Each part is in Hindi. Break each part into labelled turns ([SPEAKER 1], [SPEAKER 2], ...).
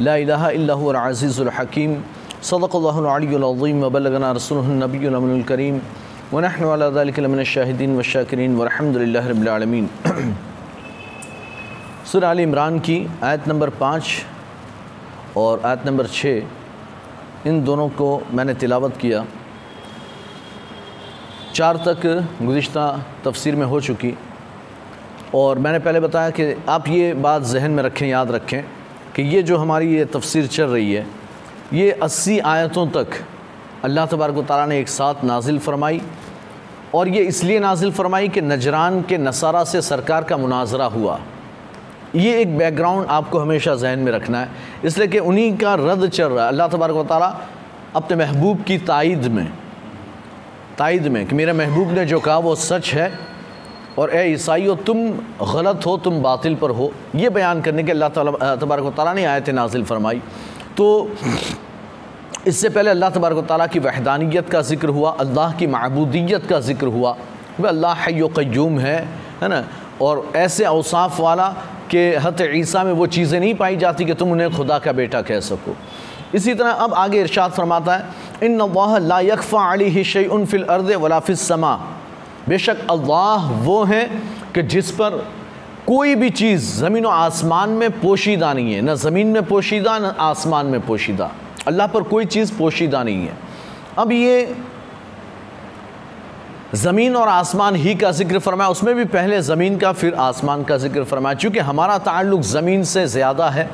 [SPEAKER 1] अज़ीज़ुल हकीम सदक़ल्लाहुल अलियुल अज़ीम व बल्लगना रसूलुहुन नबियुल अमीनुल करीम व नहनु अला ज़ालिका लमिनश शाहिदीन व शाकिरीन वल्हम्दुलिल्लाहि रब्बिल आलमीन सूरह आल इमरान की आयत नंबर पाँच और आयत नंबर छः इन दोनों को मैंने तिलावत किया चार तक गुज्त तफसीर में हो चुकी और मैंने पहले बताया कि आप ये बात जहन में रखें याद रखें कि ये जो हमारी ये तफसीर चल रही है, ये अस्सी आयतों तक अल्लाह तबारक ताली ने एक साथ नाजिल फरमाई और ये इसलिए नाजिल फरमाई कि नजरान के नसारा से सरकार का मुनाजरा हुआ। ये एक बैकग्राउंड आपको हमेशा जहन में रखना है, इसलिए कि उन्हीं का रद्द चल रहा है। अल्लाह तबारक ताली अपने महबूब की ताइद में ताइद में कि मेरे महबूब ने जो कहा वो सच है और ए ईसाइयों, तुम गलत हो, तुम बातिल पर हो। ये बयान करने के अल्लाह तबारक ताली ने आयत नाजिल फरमाई। तो इससे पहले अल्लाह तबारक ताली की वहदानियत का ज़िक्र हुआ, अल्लाह की मबूदियत का ज़िक्र हुआ। वह अल्लाह क़यूम है है ना? और ऐसे अवसाफ़ वाला कि हत ईसा में वो चीज़ें नहीं पाई जाती कि तुम उन्हें खुदा का बेटा कह सको। इसी तरह अब आगे इरशाद फरमाता है इन ला यकफ़ा अली शैन फ़िल अर्द वलाफ़िस समा। बेशक अल्लाह वो हैं कि जिस पर कोई भी चीज़ ज़मीन व आसमान में पोशीदा नहीं है। न ज़मीन में पोशीदा, न आसमान में पोशीदा। अल्लाह पर कोई चीज़ पोशीदा नहीं है। अब ये ज़मीन और आसमान ही का ज़िक्र फरमाया। उसमें भी पहले ज़मीन का, फिर आसमान का ज़िक्र फरमाया। चूँकि हमारा ताल्लुक़ ज़मीन से ज़्यादा है,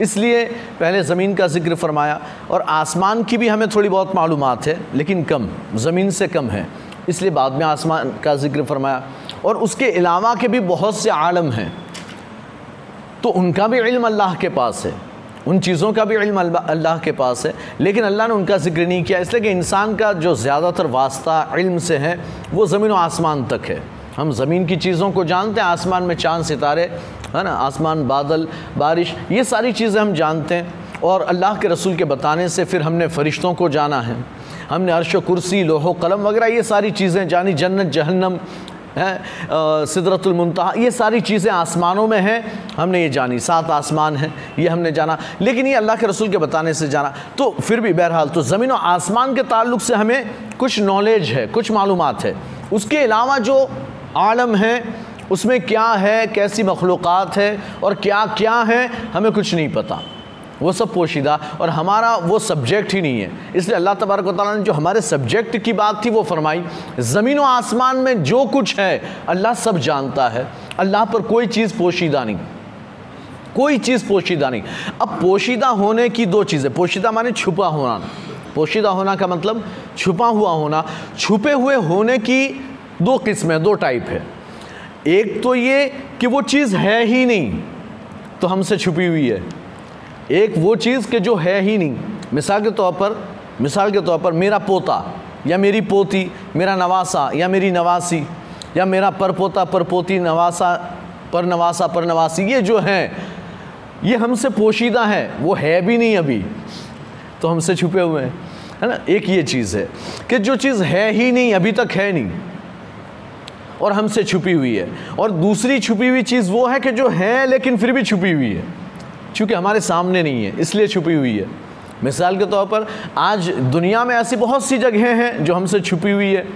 [SPEAKER 1] इसलिए पहले ज़मीन का ज़िक्र फरमाया। और आसमान की भी हमें थोड़ी बहुत मालूमात है, लेकिन कम, ज़मीन से कम है। इसलिए बाद में आसमान का ज़िक्र फरमाया। और उसके अलावा के भी बहुत से आलम हैं। तो उनका भी इल्म अल्लाह के पास है। उन चीज़ों का भी इल्म अल्लाह के पास है। लेकिन अल्लाह ने उनका ज़िक्र नहीं किया। इसलिए कि इंसान का जो ज़्यादातर वास्ता इल्म से है, वो ज़मीन व आसमान तक है। हम ज़मीन की चीज़ों को जानते हैं, आसमान में चाँद सितारे, है ना? आसमान, बादल, बारिश, ये सारी चीज़ें हम जानते हैं। और अल्लाह के रसूल के बताने से फिर हमने फ़रिश्तों को जाना है। हमने अर्श कुर्सी, लोहो कलम वगैरह, ये सारी चीज़ें जानी, जन्नत, जहन्नम, है सिदरतुलमनतहा ये सारी चीज़ें आसमानों में हैं, हमने ये जानी, सात आसमान हैं, ये हमने जाना। लेकिन ये अल्लाह के रसूल के बताने से जाना तो फिर भी बहरहाल तो ज़मीन और आसमान के ताल्लुक से हमें कुछ नॉलेज है, कुछ मालूम है। उसके अलावा जो आलम है, उसमें क्या है, कैसी मखलूक़ात है, और क्या क्या है, हमें कुछ नहीं पता। वो सब पोशीदा और हमारा वो सब्जेक्ट ही नहीं है। इसलिए अल्लाह तबारक ने जो हमारे सब्जेक्ट की बात थी वो फरमाई, ज़मीन व आसमान में जो कुछ है, अल्लाह सब जानता है। अल्लाह पर कोई चीज़ पोशीदा नहीं। कोई चीज़ पोशीदा नहीं। अब पोशीदा होने की दो चीज़ें, पोशीदा माने छुपा होना। पोशीदा होना का मतलब छुपा हुआ होना। छुपे हुए होने की दो किस्में दो टाइप है। एक तो ये कि वो चीज़ है ही नहीं तो हमसे छुपी हुई है। एक वो चीज़ के जो है ही नहीं। मिसाल के तौर पर, मिसाल के तौर पर मेरा पोता, या मेरी पोती, मेरा नवासा, या मेरी नवासी, या मेरा परपोता, परपोती, नवासा पर नवासा पर नवासी ये जो हैं, ये हमसे पोशीदा हैं, वो है भी नहीं अभी। तो हमसे छुपे हुए हैं, है ना? एक ये चीज़ है कि जो चीज़ है ही नहीं, अभी तक है नहीं, और हमसे छुपी हुई है। और दूसरी छुपी हुई चीज़ वो है कि जो है, लेकिन फिर भी छुपी हुई है। चूँकि हमारे सामने नहीं है, इसलिए छुपी हुई है। मिसाल के तौर पर, आज दुनिया में ऐसी बहुत सी जगहें हैं जो हमसे छुपी हुई है।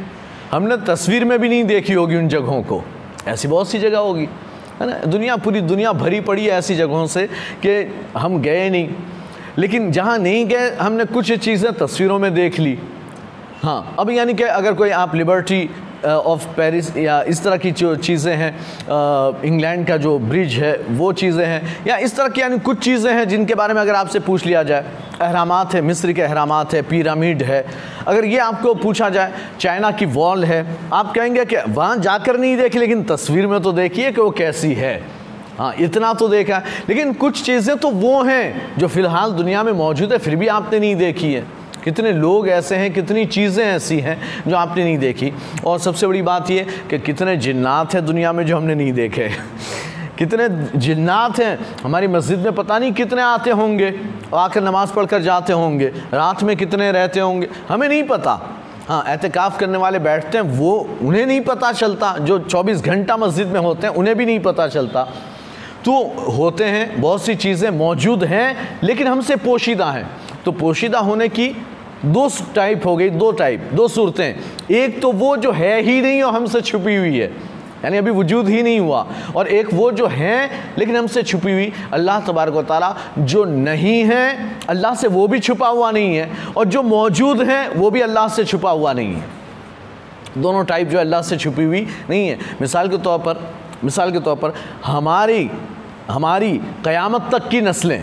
[SPEAKER 1] हमने तस्वीर में भी नहीं देखी होगी उन जगहों को। ऐसी बहुत सी जगह होगी, है ना? दुनिया, पूरी दुनिया भरी पड़ी है ऐसी जगहों से कि हम गए नहीं। लेकिन जहाँ नहीं गए, हमने कुछ चीज़ें तस्वीरों में देख ली। हाँ अब यानी कि अगर कोई आप लिबर्टी ऑफ़ पेरिस या इस तरह की जो चीज़ें हैं इंग्लैंड का जो ब्रिज है, वो चीज़ें हैं। या इस तरह की यानी कुछ चीज़ें हैं जिनके बारे में अगर आपसे पूछ लिया जाए, अहरामात है, मिस्र के अहरामात है पिरामिड है। अगर ये आपको पूछा जाए चाइना की वॉल है, आप कहेंगे कि वहाँ जाकर नहीं देखी, लेकिन तस्वीर में तो देखिए कि वो कैसी है। हाँ इतना तो देखा। लेकिन कुछ चीज़ें तो वो हैं, जो फ़िलहाल दुनिया में मौजूद है, फिर भी आपने नहीं देखी है। कितने लोग ऐसे हैं, कितनी चीज़ें ऐसी हैं जो आपने नहीं देखी। और सबसे बड़ी बात ये कि कितने जिन्नात हैं दुनिया में जो हमने नहीं देखे। कितने जिन्नात हैं, हमारी मस्जिद में पता नहीं कितने आते होंगे और आकर नमाज़ पढ़ कर जाते होंगे, रात में कितने रहते होंगे, हमें नहीं पता। हाँ एहतिकाफ़ करने वाले बैठते हैं, वो उन्हें नहीं पता चलता, जो 24 घंटा मस्जिद में होते हैं, उन्हें भी नहीं पता चलता। तो होते हैं, बहुत सी चीज़ें मौजूद हैं, लेकिन हमसे पोशीदा हैं। तो पोशीदा होने की दो टाइप हो गई, दो टाइप दो सूरतें। एक तो वो जो है ही नहीं और हमसे छुपी हुई है। यानी अभी वजूद ही नहीं हुआ। और एक वो जो हैं, लेकिन हमसे छुपी हुई। अल्लाह तबारक ताला जो नहीं है, अल्लाह से वो भी छुपा हुआ नहीं है। और जो मौजूद हैं, वो भी अल्लाह से छुपा हुआ नहीं है। दोनों टाइप जो अल्लाह से छुपी हुई नहीं है। मिसाल के तौर पर, मिसाल के तौर पर हमारी हमारी क़यामत तक की नस्लें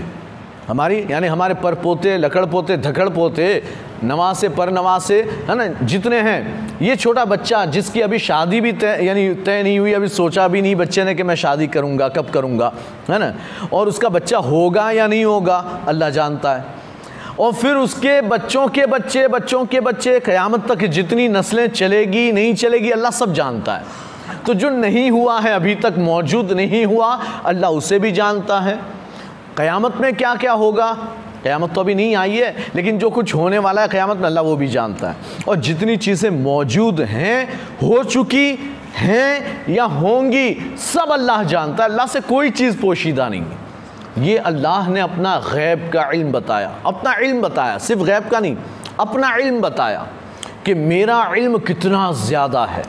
[SPEAKER 1] हमारी, यानी हमारे पर पोते, लकड़ पोते, धकड़ पोते, नवासे, पर नवासे, है ना, जितने हैं, ये छोटा बच्चा जिसकी अभी शादी भी तय, यानी तय नहीं हुई, अभी सोचा भी नहीं बच्चे ने कि मैं शादी करूँगा, कब करूँगा, है ना, और उसका बच्चा होगा या नहीं होगा, अल्लाह जानता है। और फिर उसके बच्चों के बच्चे, बच्चों के बच्चे, क़यामत तक जितनी नस्लें चलेगी, नहीं चलेगी, अल्लाह सब जानता है। तो जो नहीं हुआ है अभी तक, मौजूद नहीं हुआ, अल्लाह उसे भी जानता है। क़यामत में क्या क्या होगा? क़यामत तो अभी नहीं आई है, लेकिन जो कुछ होने वाला है क़यामत में अल्लाह वो भी जानता है। और जितनी चीज़ें मौजूद हैं, हो चुकी हैं या होंगी, सब अल्लाह जानता है। अल्लाह से कोई चीज़ पोशीदा नहीं ये अल्लाह ने अपना गैब का इल्म बताया। अपना इल्म बताया, सिर्फ़ गैब का नहीं, अपना इल्म बताया कि मेरा इल्म कितना ज़्यादा है।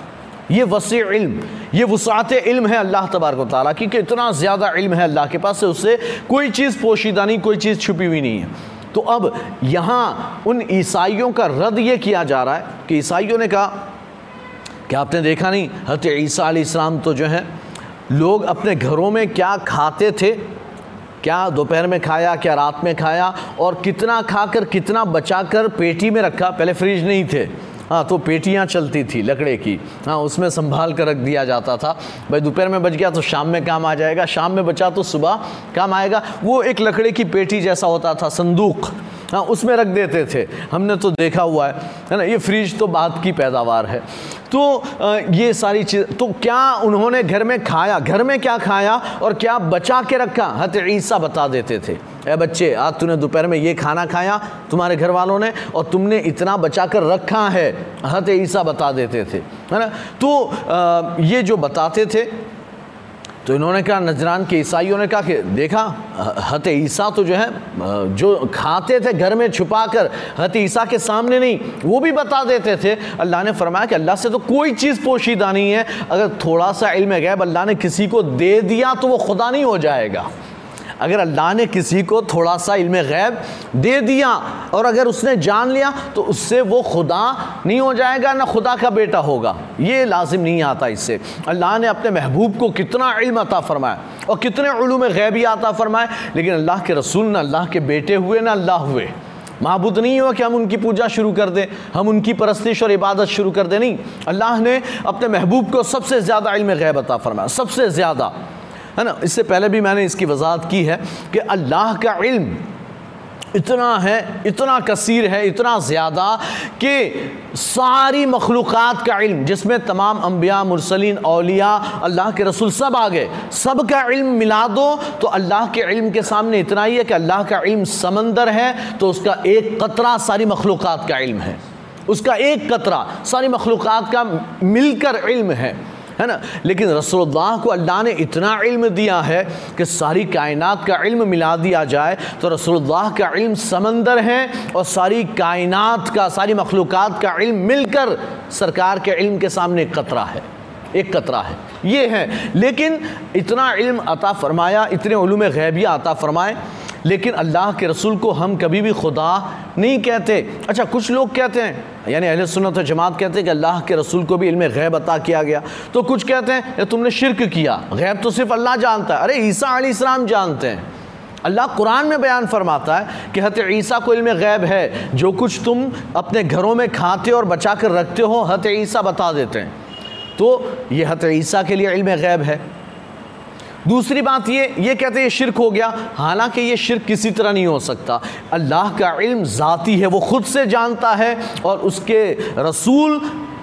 [SPEAKER 1] ये वसी इल्म ये वसात इल्म है अल्लाह तबारक ताली की कि इतना ज़्यादा इल्म है अल्लाह के पास से उससे कोई चीज़ पोशीदा नहीं, कोई चीज़ छुपी हुई नहीं है। तो अब यहाँ उन ईसाइयों का रद्द ये किया जा रहा है कि ईसाइयों ने कहा कि आपने देखा नहीं हत ईसा इस्लाम तो जो है, लोग अपने घरों में क्या खाते थे? क्या दोपहर में खाया, क्या रात में खाया और कितना खाकर, कितना बचाकर पेटी में रखा? पहले फ्रिज नहीं थे। हाँ तो पेटियाँ चलती थी लकड़े की। हाँ उसमें संभाल कर रख दिया जाता था। भाई, दोपहर में बच गया तो शाम में काम आ जाएगा। शाम में बचा तो सुबह काम आएगा। वो एक लकड़े की पेटी जैसा होता था, संदूक। हाँ उसमें रख देते थे। हमने तो देखा हुआ है है ना, ये फ्रिज तो बात की पैदावार है। तो ये सारी चीज़ तो क्या उन्होंने घर में खाया? घर में क्या खाया और क्या बचा के रखा? हत ईसा बता देते थे। ए बच्चे, आज तूने दोपहर में ये खाना खाया, तुम्हारे घर वालों ने, और तुमने इतना बचा कर रखा है हत ईसा बता देते थे। है ना? तो ये जो बताते थे तो इन्होंने कहा, नजरान के ईसाइयों ने कहा कि देखा, हत ईसा तो जो है, जो खाते थे घर में छुपा कर हत ईसा के सामने नहीं, वो भी बता देते थे। अल्लाह ने फरमाया कि अल्लाह से तो कोई चीज़ पोशीदा नहीं है। अगर थोड़ा सा इल्म गैब, अल्लाह ने किसी को दे दिया तो वो खुदा नहीं हो जाएगा। अगर अल्लाह ने किसी को थोड़ा सा इल्म गैब दे दिया और अगर उसने जान लिया तो उससे वो खुदा नहीं हो जाएगा, ना खुदा का बेटा होगा। ये लाजिम नहीं आता इससे। अल्लाह ने अपने महबूब को कितना इल्म अता फरमाया और कितने उलूम गैबी आता फरमाए, लेकिन अल्लाह के रसूल ना अल्लाह के बेटे हुए, ना अल्लाह हुए। महबूद नहीं हुआ कि हम उनकी पूजा शुरू कर दें, हम उनकी परस्तिश और इबादत शुरू कर दें, नहीं। अल्लाह ने अपने महबूब को सबसे ज़्यादा इल्म गैब अता फरमाया, सबसे ज़्यादा। है ना? इससे पहले भी मैंने इसकी वजाहत की है कि अल्लाह का इल्म इतना है, इतना कसीर है, इतना ज़्यादा कि सारी मखलूक़ का इल्म, जिसमें तमाम अम्बिया मुरसलिन अलिया अल्लाह के रसूल सब आ गए। सब का इल्म मिला दो तो अल्लाह के इल्म के सामने इतना ही है कि अल्लाह का इल्म समंदर है तो उसका एक कतरा सारी मखलूक़ात का इल्म है। उसका एक कतरा सारी मखलूक़ात का मिलकर इल्म है। है ना? लेकिन रसोल्ला को अल्लाह ने इतना इल्म दिया है कि सारी कायनात का इल्म मिला दिया जाए तो रसोल्ला का इल्म समंदर है और सारी कायनात का, सारी मखलूक़ का इल्म मिलकर सरकार के इल्म के सामने कतरा है। एक कतरा है। ये है। लेकिन इतना इल्म अता फरमाया, इतने गैबिया अता फरमाए लेकिन अल्लाह के रसूल को हम कभी भी खुदा नहीं कहते। अच्छा कुछ लोग कहते हैं, यानी अहल सुन्नत जमात कहते हैं कि अल्लाह के रसूल को भी इल्म गैब अता किया गया। तो कुछ कहते हैं, या तुमने शिरक किया। गैब तो सिर्फ़ अल्लाह जानता है। अरे, ईसा इस्लाम जानते हैं। अल्लाह कुरान में बयान फरमाता है कि हत ईसा को इल्म गैब है। जो कुछ तुम अपने घरों में खाते और बचा कर रखते हो हत ईसा बता देते हैं। तो ये हत ईसा के लिए इल्म गैब है। दूसरी बात ये ये कहते हैं शिरक हो गया। हालाँकि ये शिरक किसी तरह नहीं हो सकता। अल्लाह का इल्म ज़ाती है, वो ख़ुद से जानता है और उसके रसूल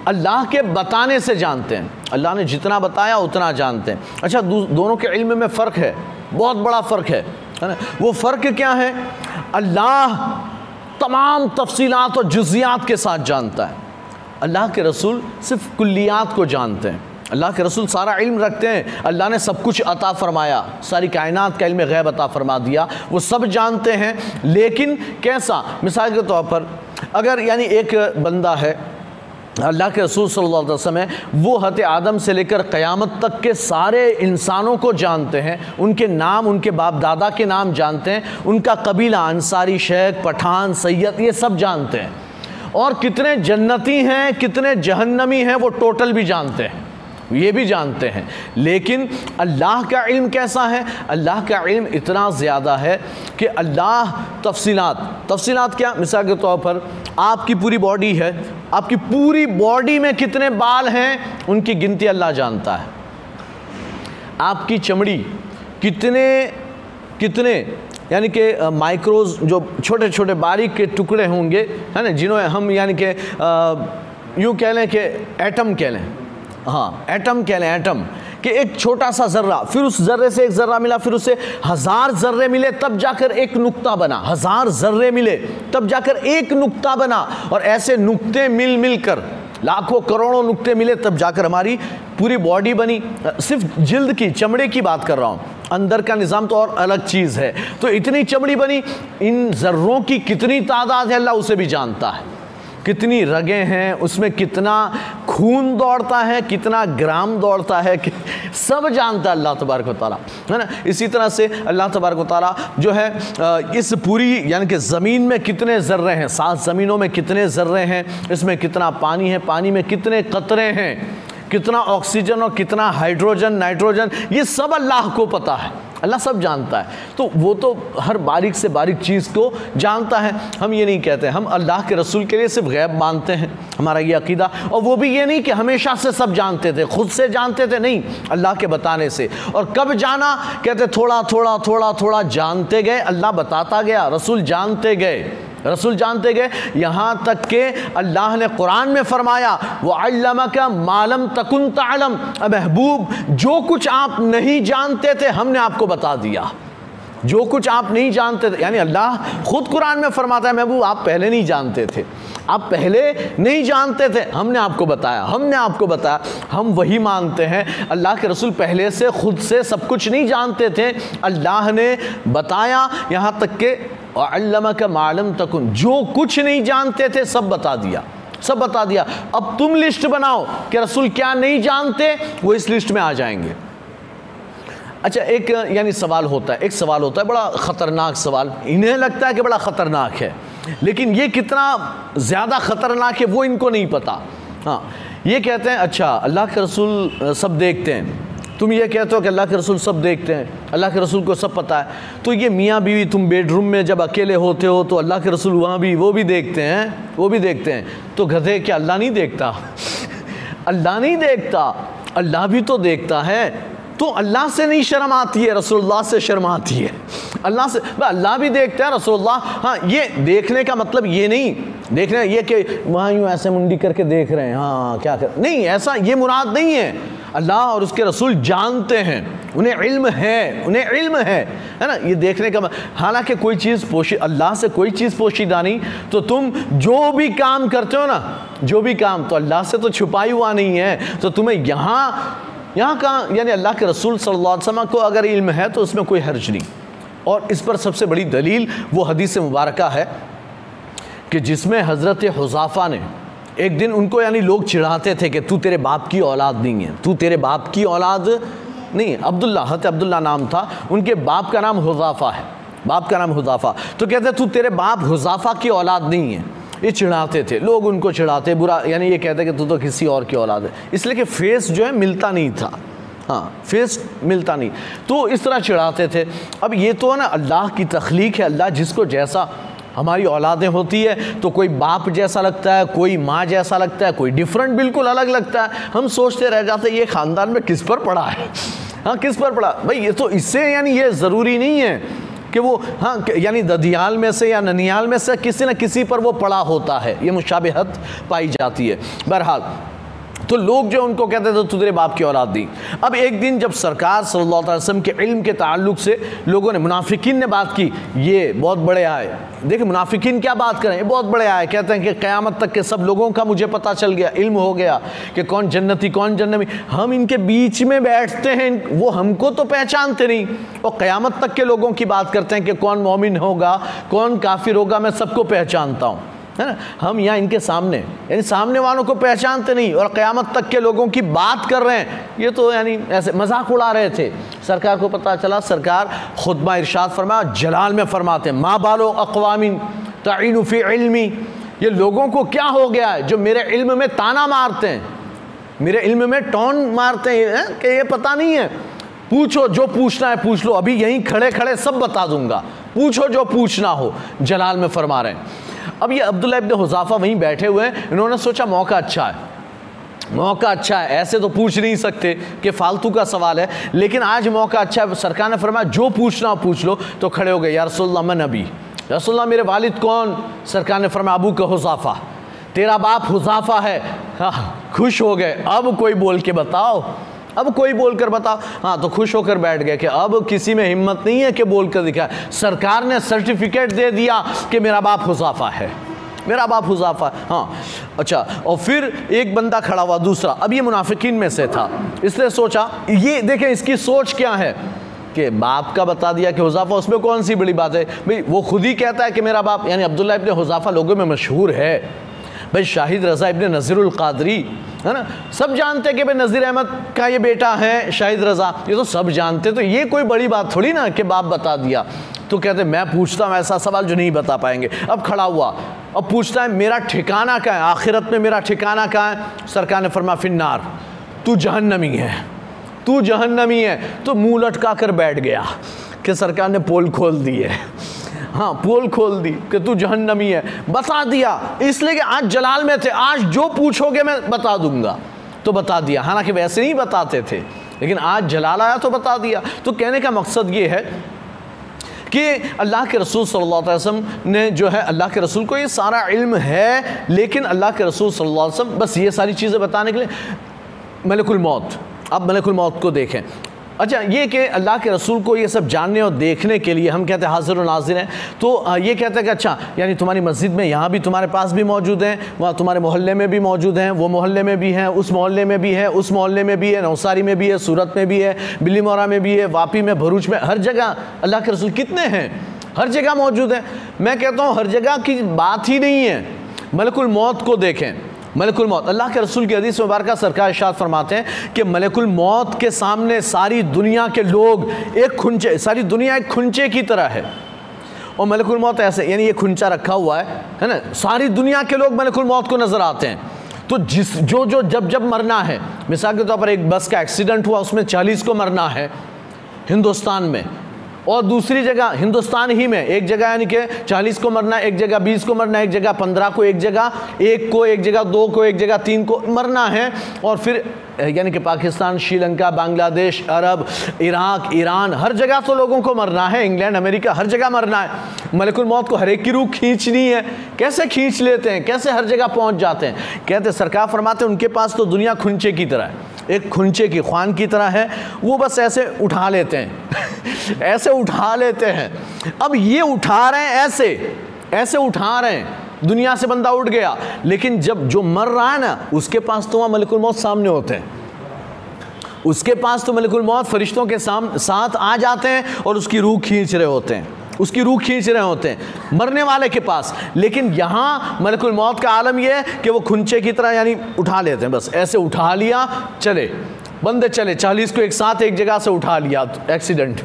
[SPEAKER 1] अल्लाह के बताने से जानते हैं। अल्लाह ने जितना बताया, उतना जानते हैं। अच्छा दोनों के इल्म में फ़र्क है। बहुत बड़ा फ़र्क है है ना? वो फ़र्क क्या है? अल्लाह तमाम तफसीलात और जुजियात के साथ जानता है। अल्लाह के रसूल सिर्फ़ कुल्लियात को जानते हैं। अल्लाह के रसूल सारा इल्म रखते हैं। अल्लाह ने सब कुछ अता फरमाया। सारी कायनात का इल्म गैब अता फरमा दिया। वो सब जानते हैं। लेकिन कैसा? मिसाल के तौर पर, अगर यानी एक बंदा है, अल्लाह के रसूल सल्लल्लाहु अलैहि वसल्लम वो हत आदम से लेकर क़यामत तक के सारे इंसानों को जानते हैं। उनके नाम, उनके बाप दादा के नाम जानते हैं। उनका कबीला, अंसारी, शेख, पठान, सैयद, ये सब जानते हैं। और कितने जन्नती हैं, कितने जहन्नमी हैं, वो टोटल भी जानते हैं। ये भी जानते हैं। लेकिन अल्लाह का इल्म कैसा है? अल्लाह का इल्म इतना ज़्यादा है कि अल्लाह तफसीलात। तफसीलात क्या? मिसाल के तौर पर, आपकी पूरी बॉडी है। आपकी पूरी बॉडी में कितने बाल हैं? उनकी गिनती अल्लाह जानता है। आपकी चमड़ी कितने कितने, यानी कि माइक्रोज जो छोटे छोटे बारीक के टुकड़े होंगे, है ना जिन्होंने हम, यानी कि यूँ कह लें कि एटम कह लें। हाँ एटम कह लें एटम कि एक छोटा सा जर्रा, फिर उस जर्रे से एक जर्रा मिला, फिर उससे हज़ार जर्रे मिले, तब जाकर एक नुक्ता बना, हज़ार जर्रे मिले, तब जाकर एक नुक्ता बना, और ऐसे नुक्ते मिल मिल कर लाखों करोड़ों नुक्ते मिले, तब जाकर हमारी पूरी बॉडी बनी। सिर्फ़ जिल्द की, चमड़े की बात कर रहा हूँ। अंदर का निज़ाम तो और अलग चीज़ है। तो इतनी चमड़ी बनी, इन ज़र्रों की कितनी तादाद है, अल्लाह उसे भी जानता है। कितनी रगें हैं, उसमें कितना खून दौड़ता है, कितना ग्राम दौड़ता है, कि सब जानता है अल्लाह तबारक ताली, है ना? इसी तरह से अल्लाह तबारक ताली जो है इस पूरी, यानी कि ज़मीन में कितने ज़र्रे हैं, सात ज़मीनों में कितने ज़र्रे हैं, इसमें कितना पानी है, पानी में कितने कतरे हैं कितना ऑक्सीजन और कितना हाइड्रोजन, नाइट्रोजन, ये सब अल्लाह को पता है। अल्लाह सब जानता है। तो वो तो हर बारीक से बारीक चीज़ को जानता है। हम ये नहीं कहते, हम अल्लाह के रसूल के लिए सिर्फ़ गैब मानते हैं, हमारा ये अकीदा। और वो भी ये नहीं कि हमेशा से सब जानते थे, खुद से जानते थे, नहीं, अल्लाह के बताने से। और कब जाना, कहते थोड़ा थोड़ा थोड़ा थोड़ा जानते गए, अल्लाह बताता गया, रसूल जानते गए। रसूल जानते गए, यहाँ तक के अल्लाह ने कुरान में फरमाया वो अल्लामा का मालम तकुन तालम। महबूब, जो कुछ आप नहीं जानते थे, हमने आपको बता दिया। जो कुछ आप नहीं जानते थे, यानी अल्लाह खुद कुरान में फरमाता है, महबूब, आप पहले नहीं जानते थे। आप पहले नहीं जानते थे, हमने आपको बताया, हमने आपको बताया। हम वही मानते हैं, अल्लाह के रसूल पहले से, खुद से सब कुछ नहीं जानते थे। अल्लाह ने बताया, यहाँ तक के अल्लामा का मालम तकुन। जो कुछ नहीं जानते थे, सब बता दिया। सब बता दिया। अब तुम लिस्ट बनाओ कि रसूल क्या नहीं जानते, वो इस लिस्ट में आ जाएँगे। अच्छा एक, यानी सवाल होता है, एक सवाल होता है, बड़ा ख़तरनाक सवाल। इन्हें लगता है कि बड़ा ख़तरनाक है। लेकिन ये कितना ज़्यादा ख़तरनाक है, वो इनको नहीं पता। हाँ ये कहते हैं अच्छा अल्लाह के रसूल, सब देखते हैं। तुम ये कहते हो कि अल्लाह के रसूल सब देखते हैं, अल्लाह के रसूल को सब पता है। तो ये मियाँ बीवी तुम बेडरूम में जब अकेले होते हो तो अल्लाह के रसूल वहाँ भी वो भी देखते हैं, वो भी देखते हैं। तो गधे क्या अल्लाह नहीं देखता? अल्लाह नहीं देखता। अल्लाह भी तो देखता है। तो अल्लाह से नहीं शर्म आती है रसोल्ला से शर्म आती है। अल्लाह से अल्लाह भी देखता है रसोल्ला हाँ ये देखने का मतलब ये नहीं। देखने, ये कि वहाँ यूँ ऐसे मुंडी करके देख रहे हैं हाँ क्या कर, नहीं, ऐसा ये मुराद नहीं है। अल्लाह और उसके रसूल जानते हैं। उन्हें इल्म है, उन्हें इल्म है है ना? ये देखने का हालाँकि कोई चीज़ पोशी, अल्लाह से कोई चीज़ पोशीदा नहीं तो तुम जो भी काम करते हो ना, जो भी काम तो अल्लाह से तो छुपाई हुआ नहीं है। तो तुम्हें यहाँ यहाँ का यानी अल्लाह के रसूल सल्लल्लाहु अलैहि वसल्लम को अगर इल्म है तो उसमें कोई हर्ज नहीं। और इस पर सबसे बड़ी दलील वो हदीस मुबारक है कि जिसमें हज़रत हुजाफ़ा ने एक दिन उनको यानी लोग चिढ़ाते थे कि तू तेरे बाप की औलाद नहीं है, तू तेरे बाप की औलाद नहीं अब्दुल्ला हत अब्दुल्ला नाम था, उनके बाप का नाम हुजाफ़ा है, बाप का नाम हुजाफ़ा। तो कहते तू तेरे बाप हुजाफ़ा की औलाद नहीं है। ये चिढ़ाते थे, लोग उनको चिढ़ाते, बुरा, यानी ये कहते कि तू तो किसी और की औलाद है। इसलिए कि फेस जो है मिलता नहीं था। हाँ फेस मिलता नहीं। तो इस तरह चिढ़ाते थे। अब ये तो ना, अल्लाह की तख्लीक है, अल्लाह जिसको जैसा हमारी औलादें होती है तो कोई बाप जैसा लगता है, कोई माँ जैसा लगता है, कोई डिफरेंट बिल्कुल अलग लगता है। हम सोचते रह जाते ये ख़ानदान में किस पर पड़ा है? हाँ किस पर पड़ा? भाई, ये तो इससे यानी ये ज़रूरी नहीं है कि वो हाँ यानी ददियाल में से या ननियाल में से किसी न किसी पर वो पड़ा होता है। ये मुशाबहत पाई जाती है। बहरहाल तो लोग जो उनको कहते थे तुझे बाप की औलाद दी अब एक दिन जब सरकार सल्लल्लाहु अलैहि वसल्लम के इल्म के ताल्लुक से लोगों ने, मुनाफिकीन ने बात की, ये बहुत बड़े आए। देखिए, मुनाफिकीन क्या बात करें? ये बहुत बड़े आए। कहते हैं कि क़यामत तक के सब लोगों का मुझे पता चल गया, इल्म हो गया कि कौन जन्नती कौन जन्नती हम इनके बीच में बैठते हैं वो हमको तो पहचानते नहीं। और क़यामत तक के लोगों की बात करते हैं कि कौन मोमिन होगा, कौन काफिर होगा, मैं सबको पहचानता हूँ। है ना? हम यहाँ इनके सामने, यानी सामने वालों को पहचानते नहीं और क़यामत तक के लोगों की बात कर रहे हैं। ये तो यानी ऐसे मज़ाक उड़ा रहे थे। सरकार को पता चला, सरकार खुतबा इरशाद फरमाया, जलाल में फरमाते हैं, माँ बालो अकवामिन तयनफ़ी इल्मी। ये लोगों को क्या हो गया है? जो मेरे इल्म में ताना मारते हैं, मेरे इल्म में टोन मारते हैं, है? कि ये पता नहीं है। पूछो, जो पूछना है पूछ लो। अभी यहीं खड़े खड़े सब बता दूँगा। पूछो, जो पूछना हो, जलाल में फरमा रहे हैं। अब ये अब्दुल्ला इब्न हुजाफा वहीं बैठे हुए हैं। इन्होंने सोचा मौका अच्छा है। मौका अच्छा है। ऐसे तो पूछ नहीं सकते कि फालतू का सवाल है। लेकिन आज मौका अच्छा है। सरकार ने फरमाया, जो पूछना पूछ लो। तो खड़े हो गए, या रसोल्ला मैं नबी। रसोल्ला मेरे वालिद कौन? सरकार ने फरमाया, अबू का हुजाफा। तेरा बाप हुजाफा है? हाँ खुश हो गए। अब कोई बोल के बताओ। अब कोई बोलकर बताओ हाँ तो खुश होकर बैठ गए कि अब किसी में हिम्मत नहीं है कि बोलकर दिखा सरकार ने सर्टिफिकेट दे दिया कि मेरा बाप हुजाफा है। मेरा बाप हुजाफा हाँ। अच्छा और फिर एक बंदा खड़ा हुआ, दूसरा। अब ये मुनाफिकीन में से था। इसने सोचा, ये देखें, इसकी सोच क्या है? कि बाप का बता दिया कि हुजाफा, उसमें कौन सी बड़ी बात है? भाई, वो खुद ही कहता है कि मेरा बाप, यानी अब्दुल्ला इब्ने हुजाफा लोगों में मशहूर है। भाई शाहिद रज़ा इब्ने नज़ीरुल कादरी, है ना? सब जानते हैं कि भाई नज़ीर अहमद का ये बेटा है शाहिद रज़ा। ये तो सब जानते तो ये कोई बड़ी बात थोड़ी ना कि बाप बता दिया। तो कहते मैं पूछता हूँ, ऐसा सवाल जो नहीं बता पाएँगे। अब खड़ा हुआ। अब पूछता है, मेरा ठिकाना क्या है? आखिरत में मेरा ठिकाना क्या है? सरकार ने फरमा फिन्नार, तू जहन्नमी है। तू जहन्नमी है। तो मुँह लटका कर बैठ गया कि सरकार ने पोल खोल दी है हाँ पोल खोल दी कि तू जहन्नमी है। बता दिया। इसलिए कि आज जलाल में थे। आज जो पूछोगे मैं बता दूँगा। तो बता दिया। हालाँकि वैसे नहीं बताते थे, लेकिन आज जलाल आया तो बता दिया। तो कहने का मकसद ये है कि अल्लाह के रसूल सल्लल्लाहु अलैहि वसल्लम ने जो है, अल्लाह के रसूल को ये सारा इल्म है, लेकिन अल्लाह के रसूल सल्लल्लाहु अलैहि वसल्लम बस ये सारी चीज़ें बताने के लिए, मलकुल मौत। अब मलकुल मौत को देखें। अच्छा ये कि अल्लाह के रसूल को ये सब जानने और देखने के लिए हम कहते हैं हाजिर और नाजिर हैं तो ये कहते हैं कि अच्छा यानी तुम्हारी मस्जिद में यहाँ भी तुम्हारे पास भी मौजूद हैं, वहाँ तुम्हारे मोहल्ले में भी मौजूद हैं, वो मोहल्ले में भी हैं, उस मोहल्ले में भी है, उस मोहल्ले में भी है, नौसारी में भी है, सूरत में भी है बिल्ली मोरा में भी है, वापी में, भरूच में, हर जगह अल्लाह के रसूल कितने हैं, हर जगह मौजूद हैं। मैं कहता हूँ, हर जगह की बात ही नहीं है, मलकुल मौत को देखें। मलकुल मौत। अल्लाह के रसूल की हदीस मुबारक सरकार इशाद फरमाते हैं कि मलकुल मौत के सामने सारी दुनिया के लोग एक खुंचे, सारी दुनिया एक खुंचे की तरह है। और मलकुल मौत ऐसे, यानी ये खुंचा रखा हुआ है है ना? सारी दुनिया के लोग मलकुल मौत को नज़र आते हैं। तो जिस, जो जो, जब जब मरना है, मिसाल के तौर तो पर एक बस का एक्सीडेंट हुआ, उसमें चालीस को मरना है, हिंदुस्तान में। और दूसरी जगह, हिंदुस्तान ही में एक जगह यानी कि चालीस को मरना, एक जगह बीस को मरना, एक जगह पंद्रह को एक जगह, एक को एक जगह, दो को एक जगह, तीन को मरना है। और फिर यानी कि Pakistan, Sri Lanka, Bangladesh, Arab, Iraq, Iran, हर जगह तो लोगों को मरना है। इंग्लैंड, अमेरिका, हर जगह मरना है। मलिकुल मौत को हर एक की रूह खींचनी है। कैसे खींच लेते हैं? कैसे हर जगह पहुँच जाते हैं? कहते सरकार फरमाते हैं, उनके पास तो दुनिया खुंचे की तरह है। एक खुंचे की ख्वान की तरह है, वो बस ऐसे उठा लेते हैं। ऐसे उठा लेते हैं। अब ये उठा रहे हैं ऐसे ऐसे उठा रहे हैं, दुनिया से बंदा उठ गया। लेकिन जब जो मर रहा है ना, उसके पास तो वहाँ मलिकुल मौत सामने होते हैं। उसके पास तो मलिकुल मौत, फरिश्तों के साम, साथ आ जाते हैं और उसकी रूह खींच रहे होते हैं। उसकी रूह खींच रहे होते हैं, मरने वाले के पास। लेकिन यहाँ मलकुल मौत का आलम यह है कि वो खुंचे की तरह यानी उठा लेते हैं, बस ऐसे उठा लिया, चले। बंदे चले, चालीस को एक साथ एक जगह से उठा लिया, एक्सीडेंट।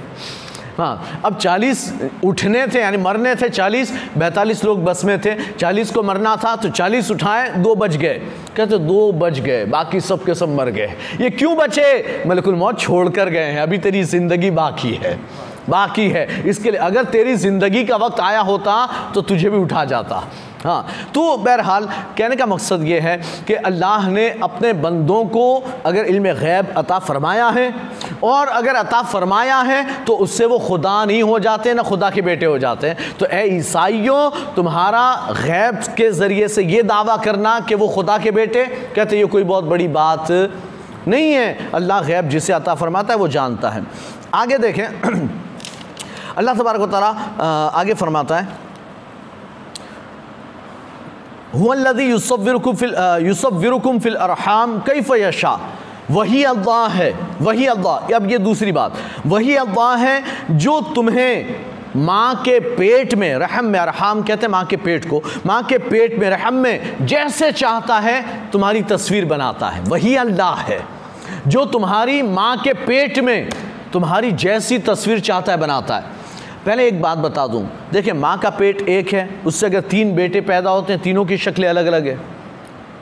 [SPEAKER 1] हाँ अब 40 उठने थे, यानी मरने थे 40 बैतालीस लोग बस में थे 40 को मरना था तो 40 उठाए, दो बज गए। कहते दो बज गए, बाकी सब के सब मर गए। ये क्यों बचे? मलकुल मौत छोड़ कर गए हैं, अभी तेरी ज़िंदगी बाकी है। बाकी है। इसके लिए अगर तेरी ज़िंदगी का वक्त आया होता तो तुझे भी उठा जाता। हाँ तो बहरहाल कहने का मकसद ये है कि अल्लाह ने अपने बंदों को अगर इल्म गैब अता फरमाया है, और अगर अता फरमाया है तो उससे वो खुदा नहीं हो जाते, ना खुदा के बेटे हो जाते हैं। तो ए ईसाइयों, तुम्हारा गैब के ज़रिए से ये दावा करना कि वो खुदा के बेटे, कहते ये कोई बहुत बड़ी बात नहीं है। अल्लाह गैब जिसे अता फरमाता है, वो जानता है। आगे देखें। अल्लाह तबारक तारा आगे फरमाता है हुल्लदी यूसफ़िरकुम फ़िल अरहाम कई फ़यशा वही अल्लाह है, वही अल्लाह। अब ये दूसरी बात, वही अल्लाह है जो तुम्हें माँ के पेट में, रहम में, अरहाम कहते हैं माँ के पेट को, माँ के पेट में, रहम में, जैसे चाहता है, तुम्हारी तस्वीर बनाता है। वही अल्लाह है जो तुम्हारी माँ के पेट में, तुम्हारी जैसी तस्वीर चाहता है, बनाता है। पहले एक बात बता दूँ। देखिए, माँ का पेट एक है, उससे अगर तीन बेटे पैदा होते हैं, तीनों की शक्लें अलग अलग है।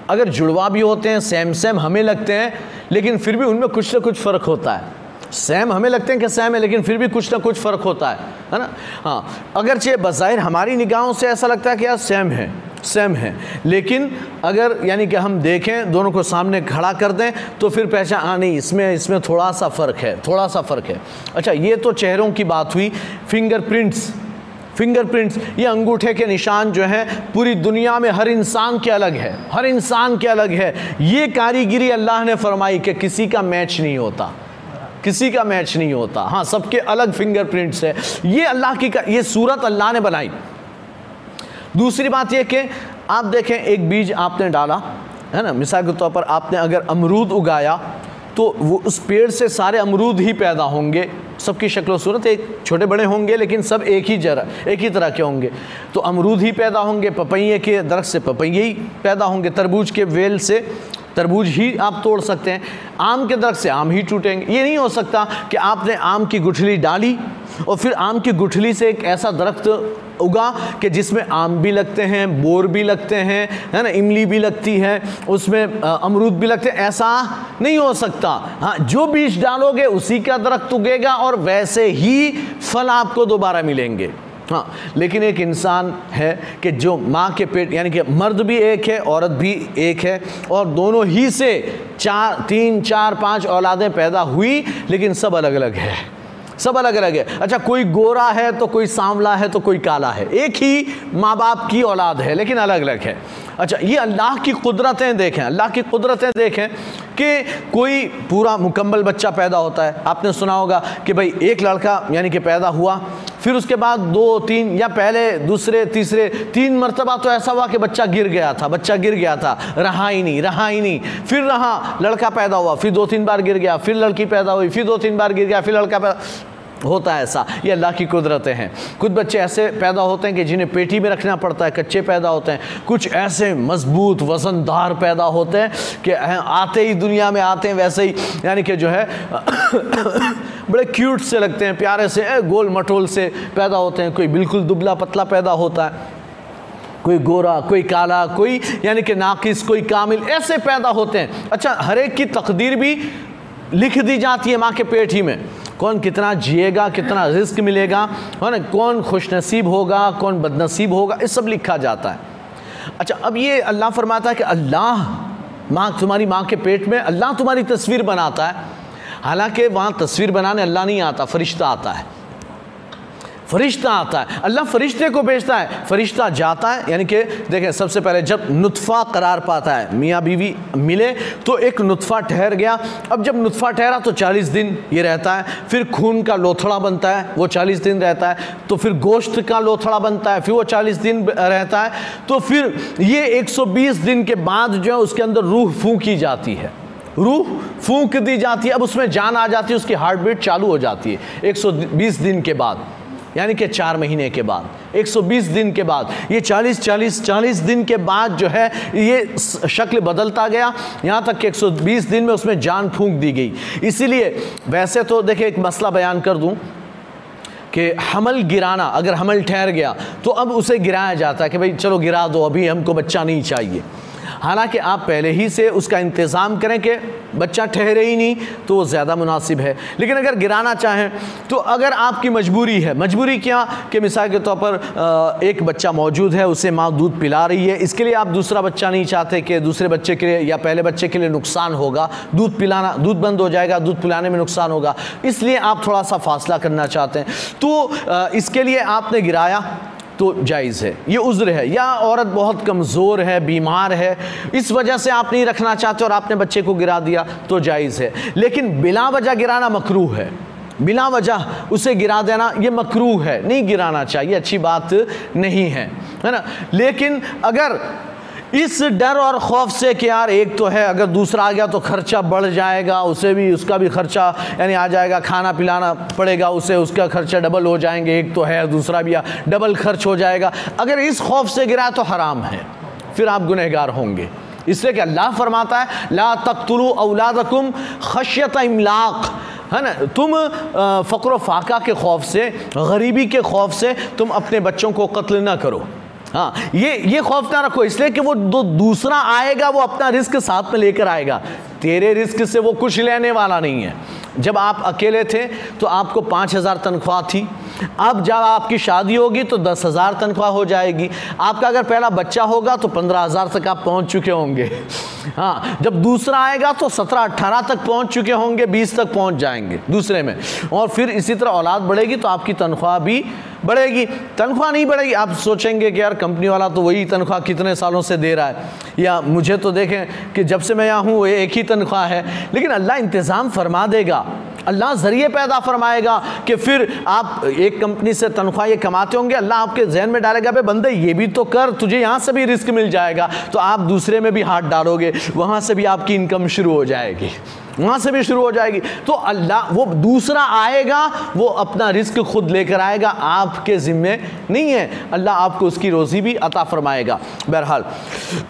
[SPEAKER 1] अगर जुड़वा भी होते हैं, सेम सेम हमें लगते हैं, लेकिन फिर भी उनमें कुछ ना कुछ फ़र्क होता है। सेम हमें लगते हैं कि सेम है, लेकिन फिर भी कुछ ना कुछ फ़र्क होता है है ना? हाँ अगरचे बज़ाहिर हमारी निगाहों से ऐसा लगता है कि यार सेम है। सेम है। लेकिन अगर यानी कि हम देखें, दोनों को सामने खड़ा कर दें तो फिर पहचान हाँ नहीं, इसमें इसमें थोड़ा सा फ़र्क है थोड़ा सा फ़र्क है। अच्छा ये तो चेहरों की बात हुई फिंगरप्रिंट्स फिंगरप्रिंट्स ये अंगूठे के निशान जो हैं, पूरी दुनिया में हर इंसान के अलग है, हर इंसान के अलग है। ये कारीगिरी अल्लाह ने फरमाई कि किसी का मैच नहीं होता, किसी का मैच नहीं होता। हाँ सबके अलग फिंगरप्रिंट्स है। ये अल्लाह की, ये सूरत अल्लाह ने बनाई। दूसरी बात यह कि आप देखें, एक बीज आपने डाला, है ना? मिसाल के तौर पर आपने अगर अमरूद उगाया तो वो उस पेड़ से सारे अमरूद ही पैदा होंगे। सबकी शक्ल सूरत एक छोटे बड़े होंगे, लेकिन सब एक ही जरा, एक ही तरह के होंगे। तो अमरूद ही पैदा होंगे पपैये के दरख्त से पपैये ही पैदा होंगे, तरबूज के वेल से तरबूज ही आप तोड़ सकते हैं। आम के दरख्त से आम ही टूटेंगे। ये नहीं हो सकता कि आपने आम की गुठली डाली और फिर आम की गुठली से एक ऐसा दरख्त उगा कि जिसमें आम भी लगते हैं, बोर भी लगते हैं, है ना, इमली भी लगती है, उसमें अमरूद भी लगते हैं। ऐसा नहीं हो सकता। हाँ जो बीज डालोगे उसी का दरख्त उगेगा और वैसे ही फल आपको दोबारा मिलेंगे। हाँ लेकिन एक इंसान है कि जो माँ के पेट, यानी कि मर्द भी एक है, औरत भी एक है, और दोनों ही से चार, तीन, चार, पाँच औलादें पैदा हुई, लेकिन सब अलग अलग है। सब अलग अलग है। अच्छा कोई गोरा है तो कोई सांवला है तो कोई काला है। एक ही माँ बाप की औलाद है, लेकिन अलग अलग है। अच्छा ये अल्लाह की कुदरतें देखें, अल्लाह की कुदरतें देखें कि कोई पूरा मुकम्मल बच्चा पैदा होता है। आपने सुना होगा कि भाई एक लड़का, यानी कि पैदा हुआ फिर उसके बाद दो, तीन या पहले, दूसरे, तीसरे, तीन मरतबा तो ऐसा हुआ कि बच्चा गिर गया था, बच्चा गिर गया था। रहा ही नहीं, रहा ही नहीं। फिर रहा, लड़का पैदा हुआ, फिर दो, तीन बार गिर गया, फिर लड़की पैदा हुई, फिर दो, तीन बार गिर गया, फिर लड़का पैदा होता है ऐसा, ये अल्लाह की कुदरतें हैं। कुछ बच्चे ऐसे पैदा होते हैं कि जिन्हें पेटी में रखना पड़ता है, कच्चे पैदा होते हैं। कुछ ऐसे मज़बूत, वजनदार पैदा होते हैं कि आते ही दुनिया में आते हैं, वैसे ही, यानी कि जो है, बड़े क्यूट से लगते हैं, प्यारे से गोल मटोल से पैदा होते हैं। कोई बिल्कुल दुबला पतला पैदा होता है, कोई गोरा, कोई काला, कोई, यानी कि नाकिस, कोई कामिल, ऐसे पैदा होते हैं। अच्छा हर एक की तकदीर भी लिख दी जाती है माँ के पेट ही में। कौन कितना जिएगा, कितना रिस्क मिलेगा, है ना? कौन खुशनसीब होगा, कौन बदनसीब होगा ये सब लिखा जाता है। अच्छा अब ये अल्लाह फरमाता है कि अल्लाह, माँ, तुम्हारी माँ के पेट में अल्लाह तुम्हारी तस्वीर बनाता है। हालाँकि वहाँ तस्वीर बनाने अल्लाह नहीं आता, फरिश्ता आता है। फरिश्ता आता है। अल्लाह फरिश्ते को भेजता है। फरिश्ता जाता है, यानी कि देखें, सबसे पहले जब नुतफ़ा करार पाता है, मियाँ बीवी मिले तो एक नुतफ़ा ठहर गया। अब जब नुतफ़ा ठहरा तो 40 दिन ये रहता है। फिर खून का लोथड़ा बनता है, वो 40 दिन रहता है। तो फिर गोश्त का लोथड़ा बनता है, फिर वो 40 दिन रहता है। तो फिर ये 120 दिन के बाद जो है, उसके अंदर रूह फूकी जाती है। रूह फूंक दी जाती है। अब उसमें जान आ जाती है, उसकी हार्ट बीट चालू हो जाती है। 120 दिन के बाद। यानी कि चार महीने के बाद 120 दिन के बाद, ये 40 40 40 दिन के बाद जो है, ये शक्ल बदलता गया। यहाँ तक कि 120 दिन में उसमें जान फूंक दी गई। इसीलिए वैसे तो देखिए, एक मसला बयान कर दूँ कि हमल गिराना, अगर हमल ठहर गया तो अब उसे गिराया जाता है कि भाई, चलो गिरा दो, अभी हमको बच्चा नहीं चाहिए। हालाँकि आप पहले ही से उसका इंतज़ाम करें कि बच्चा ठहरे ही नहीं तो वो ज़्यादा मुनासिब है। लेकिन अगर गिराना चाहें तो अगर आपकी मजबूरी है, मजबूरी क्या? कि मिसाल के तौर पर एक बच्चा मौजूद है, उसे माँ दूध पिला रही है, इसके लिए आप दूसरा बच्चा नहीं चाहते कि दूसरे बच्चे के लिए या पहले बच्चे के लिए नुकसान होगा। दूध पिलाना, दूध बंद हो जाएगा, दूध पिलाने में नुकसान होगा। इसलिए आप थोड़ा सा फासला करना चाहते हैं। तो इसके लिए आपने गिराया तो जायज़ है। ये उज़्र है। या औरत बहुत कमज़ोर है, बीमार है, इस वजह से आप नहीं रखना चाहते और आपने बच्चे को गिरा दिया तो जायज़ है। लेकिन बिला वजह गिराना मकरू है। बिला वजह उसे गिरा देना, ये मकरू है। नहीं गिराना चाहिए, अच्छी बात नहीं है। है ना? लेकिन अगर इस डर और खौफ से कि यार एक तो है, अगर दूसरा आ गया तो खर्चा बढ़ जाएगा, उसे भी, उसका भी खर्चा, यानी आ जाएगा, खाना पिलाना पड़ेगा, उसे, उसका खर्चा डबल हो जाएँगे, एक तो है, दूसरा भी डबल खर्च हो जाएगा। अगर इस खौफ से गिरा तो हराम है, फिर आप गुनहगार होंगे। इसलिए कि अल्लाह फरमाता है, ला तख्तुलु औलादकुम खशियत इमलाक है ना? तुम फ़क्र फाका के खौफ से, गरीबी के खौफ से तुम अपने बच्चों को कत्ल ना करो। हाँ ये ये खौफ ना रखो, इसलिए कि वो दूसरा आएगा, वो अपना रिस्क साथ में लेकर आएगा। तेरे रिस्क से वो कुछ लेने वाला नहीं है। जब आप अकेले थे तो आपको पाँच हज़ार तनख्वाह थी। अब जब आपकी शादी होगी तो दस हज़ार तनख्वाह हो जाएगी। आपका अगर पहला बच्चा होगा तो पंद्रह हज़ार तक आप पहुँच चुके होंगे। हाँ जब दूसरा आएगा तो सत्रह अट्ठारह तक पहुँच चुके होंगे, बीस तक पहुँच जाएँगे दूसरे में। और फिर इसी तरह औलाद बढ़ेगी तो आपकी तनख्वाह भी बढ़ेगी। तनख्वाह नहीं बढ़ेगी, आप सोचेंगे कि यार कंपनी वाला तो वही तनख्वाह कितने सालों से दे रहा है। या मुझे तो देखें कि जब से मैं यहाँ हूँ एक ही तनख्वाह है। लेकिन अल्लाह इंतज़ाम फरमा देगा। अल्लाह ज़रिए पैदा फरमाएगा कि फिर आप एक कंपनी से तनख्वाह ये कमाते होंगे, अल्लाह आपके जहन में डालेगा भाई बंदे, ये भी तो कर, तुझे यहाँ से भी रिस्क मिल जाएगा। तो आप दूसरे में भी हाथ डालोगे, वहाँ से भी आपकी इनकम शुरू हो जाएगी। वहाँ से भी शुरू हो जाएगी। तो अल्लाह वो दूसरा आएगा, वो अपना रिस्क खुद लेकर आएगा। आपके ज़िम्मे नहीं है। अल्लाह आपको उसकी रोज़ी भी अता फरमाएगा। बहरहाल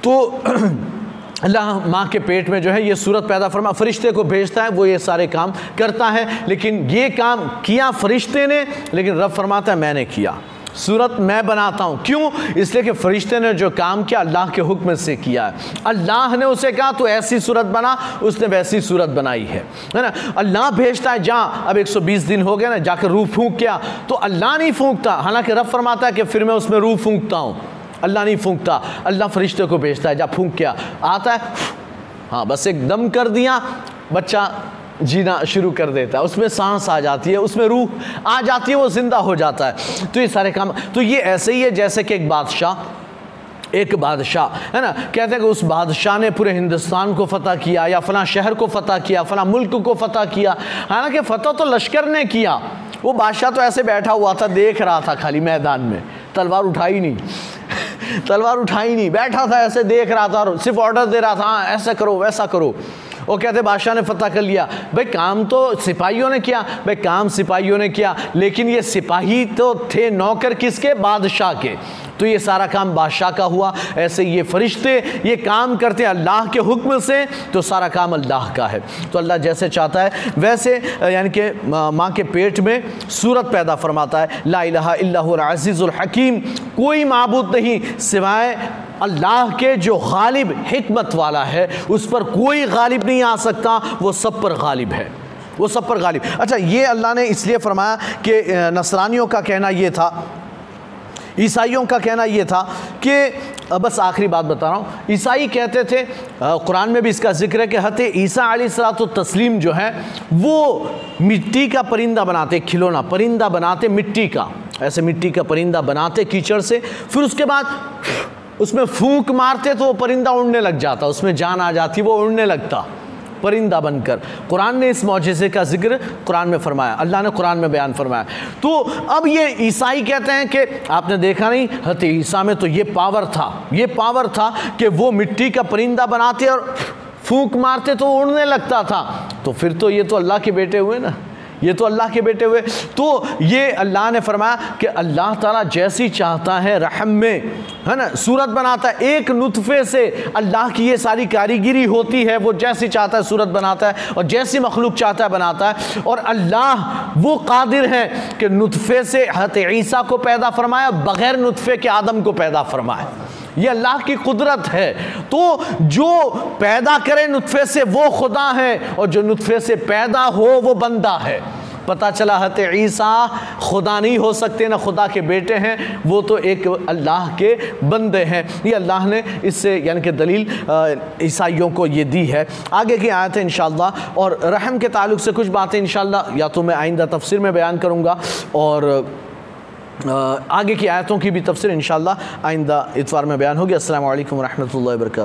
[SPEAKER 1] तो अल्लाह माँ के पेट में जो है ये सूरत पैदा फरमा, फरिश्ते को भेजता है, वो ये सारे काम करता है, लेकिन ये काम किया फरिश्ते ने, लेकिन रब फरमाता है, मैंने किया। सूरत मैं बनाता हूँ। क्यों? इसलिए कि फरिश्ते ने जो काम किया, अल्लाह के हुक्म से किया है। अल्लाह ने उसे कहा तो ऐसी सूरत बना। उसने वैसी सूरत बनाई है। है ना? अल्लाह भेजता है जहाँ अब 120 दिन हो गया ना, जाकर रूह फूंक किया? तो अल्लाह नहीं फूंकता। हालाँकि रब फरमाता है कि फिर मैं उसमें रूह फूंकता हूँ। अल्लाह नहीं फूंकता, अल्लाह फरिश्ते को भेजता है जब फूंक क्या? आता है हाँ बस एक दम कर दिया, बच्चा जीना शुरू कर देता है। उसमें सांस आ जाती है, उसमें रूह आ जाती है, वो ज़िंदा हो जाता है। तो ये सारे काम तो ये ऐसे ही है जैसे कि एक बादशाह एक बादशाह, है ना? कहते हैं कि उस बादशाह ने पूरे हिंदुस्तान को फतह किया, या फला शहर को फतह किया, फला मुल्क को फतह किया। हालाँकि फ़तह तो लश्कर ने किया, वो बादशाह तो ऐसे बैठा हुआ था, देख रहा था खाली मैदान में, तलवार उठाई नहीं। तलवार उठाई नहीं, बैठा था, ऐसे देख रहा था और सिर्फ़ ऑर्डर दे रहा था हाँ ऐसा करो, वैसा करो। वो कहते, बादशाह ने फतह कर लिया। भाई, काम तो सिपाहियों ने किया, भाई, काम सिपाहियों ने किया, लेकिन ये सिपाही तो थे नौकर किसके? बादशाह के। तो ये सारा काम बादशाह का हुआ। ऐसे ये फरिश्ते, ये काम करते हैं अल्लाह के हुक्म से तो सारा काम अल्लाह का है। तो अल्लाह जैसे चाहता है, वैसे यानी कि माँ के पेट में सूरत पैदा फरमाता है, ला अज़ीज़ुल हकीम, कोई मबूद नहीं, सिवाय अल्लाह के जो गालिब हमत वाला है, उस पर कोई गालिब नहीं आ सकता, वो सब पर गालिब है। वो सब पर गालिब। अच्छा ये अल्लाह ने इसलिए फरमाया कि नसरानियों का कहना ये था ईसाइयों का कहना ये था कि बस आखिरी बात बता रहा हूँ। ईसाई कहते थे कुरान में भी इसका ज़िक्र है कि हत ईसा सलात तस्लीम जो है, वो मिट्टी का परिंदा बनाते, खिलौना परिंदा बनाते मिट्टी का। ऐसे मिट्टी का परिंदा बनाते कीचड़ से, फिर उसके बाद उसमें फूंक मारते तो वो परिंदा उड़ने लग जाता, उसमें जान आ जाती, वो उड़ने लगता। परिंदा बनकर। कुरान ने इस मुजज़े का ज़िक्र कुरान में फरमाया। अल्लाह ने कुरान में बयान फरमाया। तो अब ये ईसाई कहते हैं कि आपने देखा नहीं हत ईसा में तो ये पावर था, ये पावर था कि वो मिट्टी का परिंदा बनाते और फूंक मारते तो उड़ने लगता था। तो फिर तो ये तो अल्लाह के बेटे हुए ना। ये तो अल्लाह के बेटे हुए। तो ये अल्लाह ने फरमाया कि अल्लाह ताला जैसी चाहता है रहम में, है ना? सूरत बनाता है, एक नुतफ़े से अल्लाह की ये सारी कारीगिरी होती है, वो जैसी चाहता है सूरत बनाता है और जैसी मखलूक चाहता है बनाता है। और अल्लाह वो कादिर है कि नुतफ़े से हत ईसा को पैदा फरमाया, बग़ैर नुतफ़े के आदम को पैदा फरमाए ये अल्लाह की कुदरत है। तो जो पैदा करे नुतफे से वो खुदा है और जो नुतफे से पैदा हो वो बंदा है। पता चला हत ईसा खुदा नहीं हो सकते, ना खुदा के बेटे हैं, वो तो एक अल्लाह के बंदे हैं। ये अल्लाह ने इससे, यानी कि दलील ईसाइयों को ये दी है। आगे की आयत है इन और रहम के ताल्लुक से कुछ बातें इन या तो मैं आइंदा तफसर में बयान करूँगा, और आगे की आयतों की भी तफसर इन आइंदा इतवार में बयान होगी। असल वरहमल वर्का